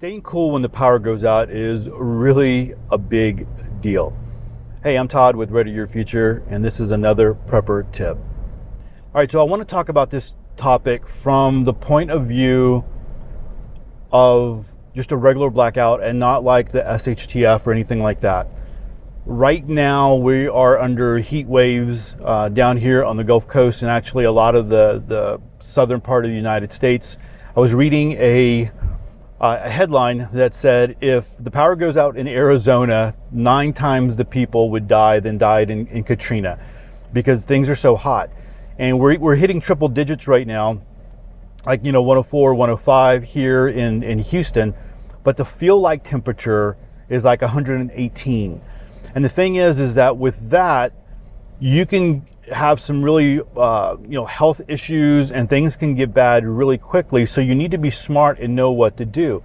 staying cool when the power goes out is really a big deal. Hey, I'm Todd with Ready Your Future, and this is another prepper tip. All right, so I want to talk about this topic from the point of view of just a regular blackout and not like the SHTF or anything like that. Right now, we are under heat waves uh, down here on the Gulf Coast and actually a lot of the, the southern part of the United States. I was reading a uh, a headline that said if the power goes out in Arizona, nine times the people would die than died in, in Katrina because things are so hot. And we're, we're hitting triple digits right now, like, you know, 104, 105 here in, in Houston, but the feel like temperature is like 118. And the thing is, is that with that, you can have some really uh, you know health issues and things can get bad really quickly so you need to be smart and know what to do.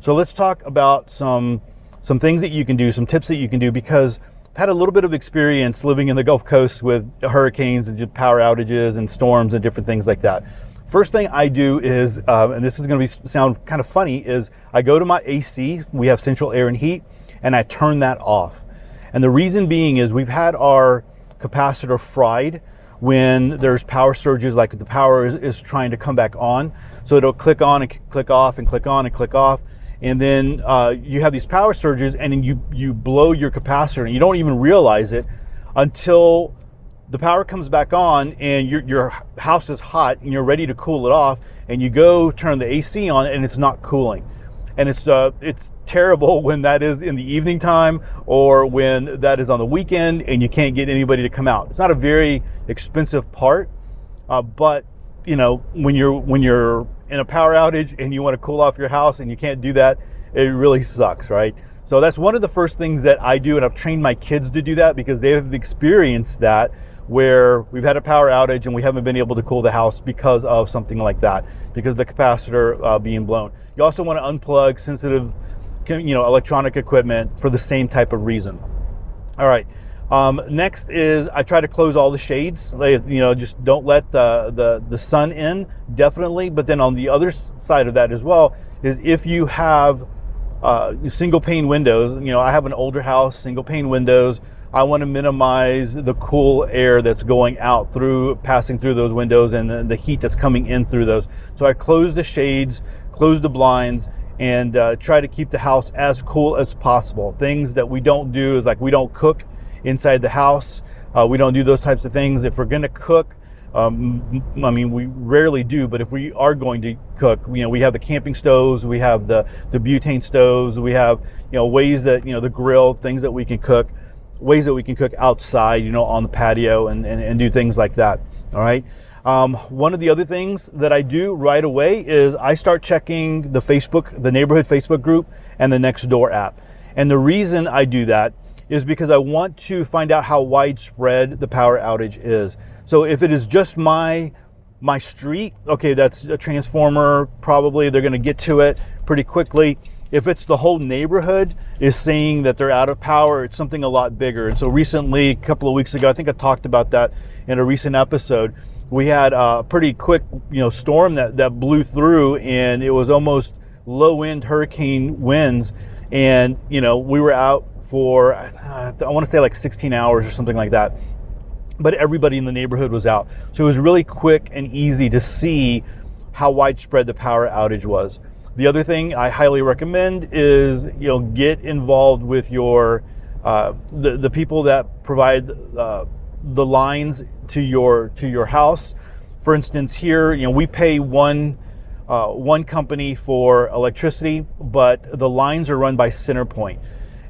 So let's talk about some some things that you can do some tips that you can do because I've had a little bit of experience living in the Gulf Coast with hurricanes and just power outages and storms and different things like that. First thing I do is uh, and this is going to be sound kind of funny is I go to my AC we have central air and heat and I turn that off. And the reason being is we've had our capacitor fried when there's power surges, like the power is, is, trying to come back on. So it'll click on and click off and click on and click off. And then uh, you have these power surges and then you, you blow your capacitor and you don't even realize it until the power comes back on and your, your house is hot and you're ready to cool it off and you go turn the AC on and it's not cooling and it's uh, it's terrible when that is in the evening time or when that is on the weekend and you can't get anybody to come out. It's not a very expensive part, uh, but you know when you're when you're in a power outage and you want to cool off your house and you can't do that, it really sucks, right? So that's one of the first things that I do, and I've trained my kids to do that because they have experienced that where we've had a power outage and we haven't been able to cool the house because of something like that, because of the capacitor uh, being blown. You also want to unplug sensitive, you know, electronic equipment for the same type of reason. All right. Um, next is I try to close all the shades. You know, just don't let the, the the sun in, definitely. But then on the other side of that as well is if you have uh, single pane windows. You know, I have an older house, single pane windows I want to minimize the cool air that's going out through, passing through those windows and the heat that's coming in through those. So I close the shades, close the blinds, and uh, try to keep the house as cool as possible. Things that we don't do is like we don't cook inside the house. Uh, we don't do those types of things. If we're going to cook, um, I mean, we rarely do, but if we are going to cook, you know, we have the camping stoves, we have the, the butane stoves, we have, you know, ways that, you know, the grill, things that we can cook ways that we can cook outside, you know, on the patio and, and, and do things like that. All right. Um, one of the other things that I do right away is I start checking the Facebook, the neighborhood Facebook group, and the Nextdoor app. And the reason I do that is because I want to find out how widespread the power outage is. So if it is just my my street, okay, that's a transformer. Probably they're going to get to it pretty quickly. If it's the whole neighborhood is saying that they're out of power, it's something a lot bigger. And so recently, a couple of weeks ago, I think I talked about that in a recent episode. We had a pretty quick, you know, storm that, that blew through, and it was almost low wind hurricane winds. And you know, we were out for I want to say like 16 hours or something like that. But everybody in the neighborhood was out, so it was really quick and easy to see how widespread the power outage was. The other thing I highly recommend is you know get involved with your uh, the the people that provide uh, the lines to your to your house. For instance, here you know we pay one uh, one company for electricity, but the lines are run by CenterPoint,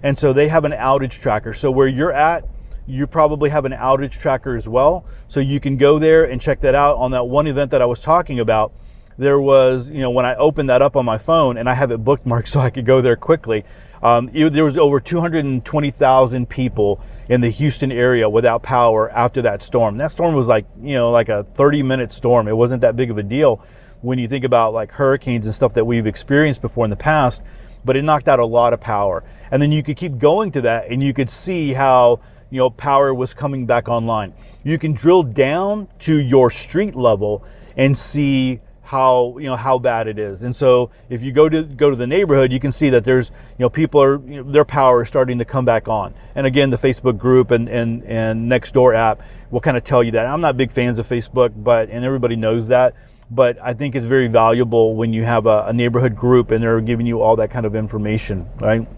and so they have an outage tracker. So where you're at, you probably have an outage tracker as well. So you can go there and check that out on that one event that I was talking about there was, you know, when I opened that up on my phone and I have it bookmarked so I could go there quickly, um, it, there was over 220,000 people in the Houston area without power after that storm. That storm was like, you know, like a 30 minute storm. It wasn't that big of a deal when you think about like hurricanes and stuff that we've experienced before in the past, but it knocked out a lot of power. And then you could keep going to that and you could see how, you know, power was coming back online. You can drill down to your street level and see how you know how bad it is. And so if you go to go to the neighborhood, you can see that there's you know people are you know, their power is starting to come back on. And again, the Facebook group and and and Nextdoor app will kind of tell you that. I'm not big fans of Facebook, but and everybody knows that. But I think it's very valuable when you have a, a neighborhood group and they're giving you all that kind of information, right?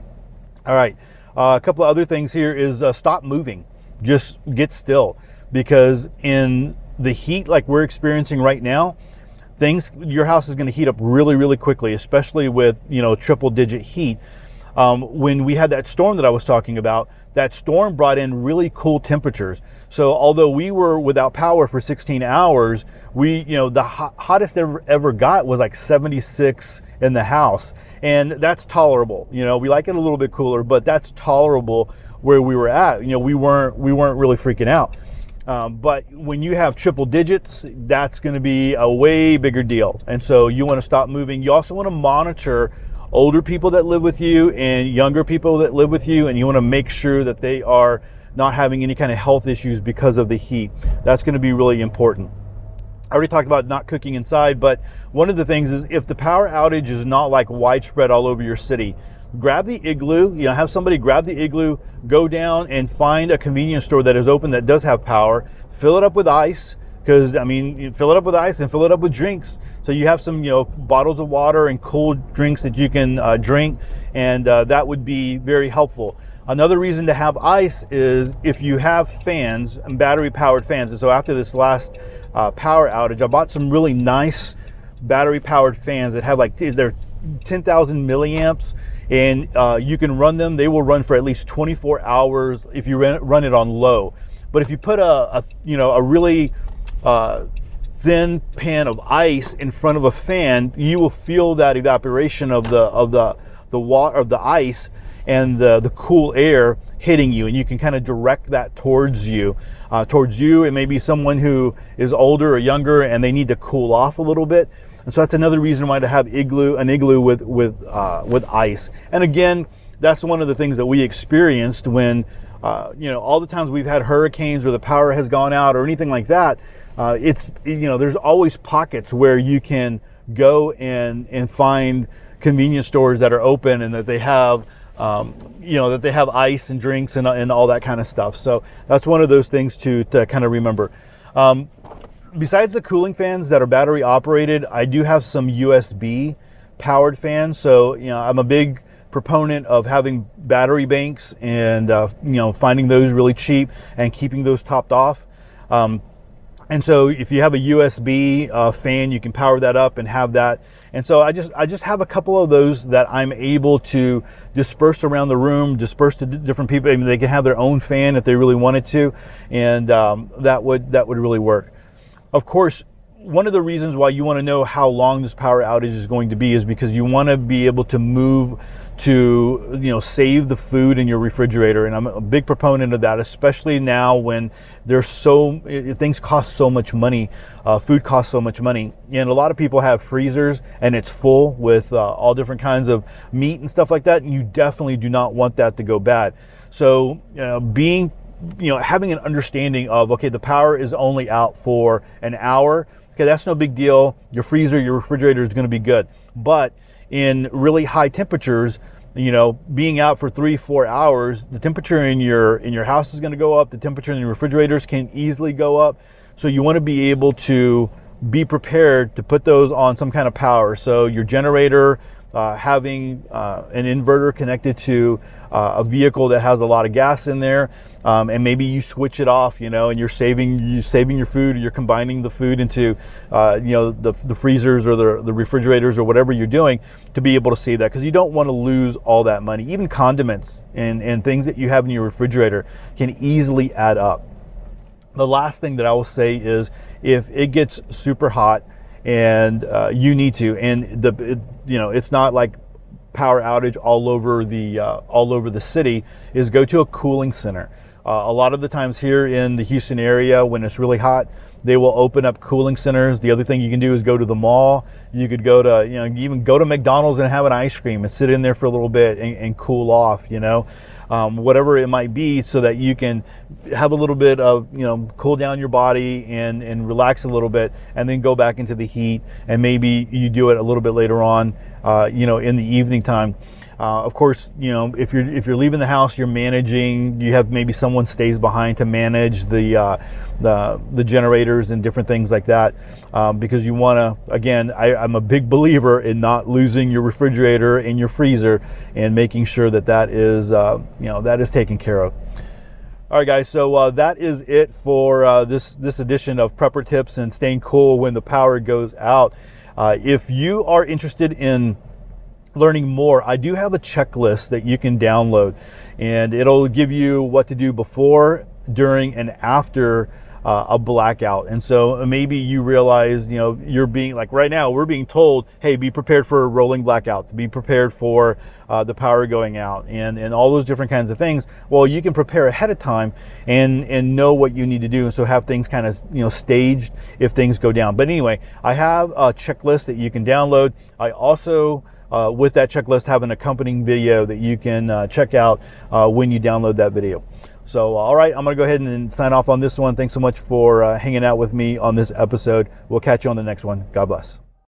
All right. Uh, a couple of other things here is uh, stop moving. Just get still because in the heat like we're experiencing right now, things your house is going to heat up really really quickly especially with you know triple digit heat. Um, when we had that storm that i was talking about that storm brought in really cool temperatures. So although we were without power for 16 hours we you know the hot, hottest ever, ever got was like 76 in the house. And that's tolerable you know we like it a little bit cooler but that's tolerable where we were at. You know we weren't we weren't really freaking out um, but when you have triple digits, that's going to be a way bigger deal. And so you want to stop moving. You also want to monitor older people that live with you and younger people that live with you, and you want to make sure that they are not having any kind of health issues because of the heat. That's going to be really important. I already talked about not cooking inside, but one of the things is if the power outage is not like widespread all over your city, grab the igloo, you know, have somebody grab the igloo, go down and find a convenience store that is open that does have power, fill it up with ice, because I mean, fill it up with ice and fill it up with drinks. So you have some, you know, bottles of water and cool drinks that you can uh, drink, and uh, that would be very helpful. Another reason to have ice is if you have fans and battery powered fans. And so after this last uh, power outage, I bought some really nice battery powered fans that have like they're 10,000 milliamps and uh, you can run them. They will run for at least 24 hours if you run it on low. But if you put a, a you know a really uh, thin pan of ice in front of a fan, you will feel that evaporation of the of the the water of the ice and the the cool air hitting you, and you can kind of direct that towards you, uh, towards you. It may be someone who is older or younger, and they need to cool off a little bit. And so that's another reason why to have igloo, an igloo with with uh, with ice. And again, that's one of the things that we experienced when, uh, you know, all the times we've had hurricanes or the power has gone out or anything like that. Uh, it's you know, there's always pockets where you can go and and find convenience stores that are open and that they have. Um, you know that they have ice and drinks and, and all that kind of stuff. So that's one of those things to, to kind of remember. Um, besides the cooling fans that are battery operated, I do have some USB powered fans. So, you know, I'm a big proponent of having battery banks and, uh, you know, finding those really cheap and keeping those topped off. Um, and so if you have a USB uh, fan, you can power that up and have that. And so I just I just have a couple of those that I'm able to disperse around the room, disperse to different people. I mean, they can have their own fan if they really wanted to, and um, that would that would really work. Of course, one of the reasons why you want to know how long this power outage is going to be is because you want to be able to move to you know save the food in your refrigerator and i'm a big proponent of that especially now when there's so things cost so much money uh, food costs so much money and a lot of people have freezers and it's full with uh, all different kinds of meat and stuff like that and you definitely do not want that to go bad. So you know, being you know, having an understanding of, okay, the power is only out for an hour. Okay, that's no big deal. Your freezer, your refrigerator is going to be good. But in really high temperatures, you know, being out for three, four hours, the temperature in your in your house is going to go up. The temperature in your refrigerators can easily go up. So you want to be able to be prepared to put those on some kind of power. So your generator, uh, having uh, an inverter connected to uh, a vehicle that has a lot of gas in there, um, and maybe you switch it off, you know, and you're saving you saving your food, or you're combining the food into, uh, you know, the, the freezers or the, the refrigerators or whatever you're doing to be able to save that because you don't want to lose all that money. Even condiments and, and things that you have in your refrigerator can easily add up. The last thing that I will say is if it gets super hot and uh, you need to, and the it, you know it's not like power outage all over the uh, all over the city is go to a cooling center. Uh, a lot of the times here in the Houston area, when it's really hot, They will open up cooling centers. The other thing you can do is go to the mall. You could go to, you know, even go to McDonald's and have an ice cream and sit in there for a little bit and, and cool off, you know. Um, whatever it might be, so that you can have a little bit of, you know, cool down your body and, and relax a little bit, and then go back into the heat. And maybe you do it a little bit later on, uh, you know, in the evening time. Uh, of course, you know if you're if you're leaving the house, you're managing. You have maybe someone stays behind to manage the uh, the, the generators and different things like that, um, because you want to. Again, I, I'm a big believer in not losing your refrigerator and your freezer, and making sure that that is uh, you know that is taken care of. All right, guys. So uh, that is it for uh, this this edition of Prepper Tips and staying cool when the power goes out. Uh, if you are interested in learning more, I do have a checklist that you can download and it'll give you what to do before, during, and after uh, a blackout. And so maybe you realize, you know, you're being like right now, we're being told, hey, be prepared for rolling blackouts, be prepared for uh, the power going out, and, and all those different kinds of things. Well, you can prepare ahead of time and, and know what you need to do. And so have things kind of, you know, staged if things go down. But anyway, I have a checklist that you can download. I also uh, with that checklist have an accompanying video that you can uh, check out uh, when you download that video. So, all right, I'm going to go ahead and sign off on this one. Thanks so much for uh, hanging out with me on this episode. We'll catch you on the next one. God bless.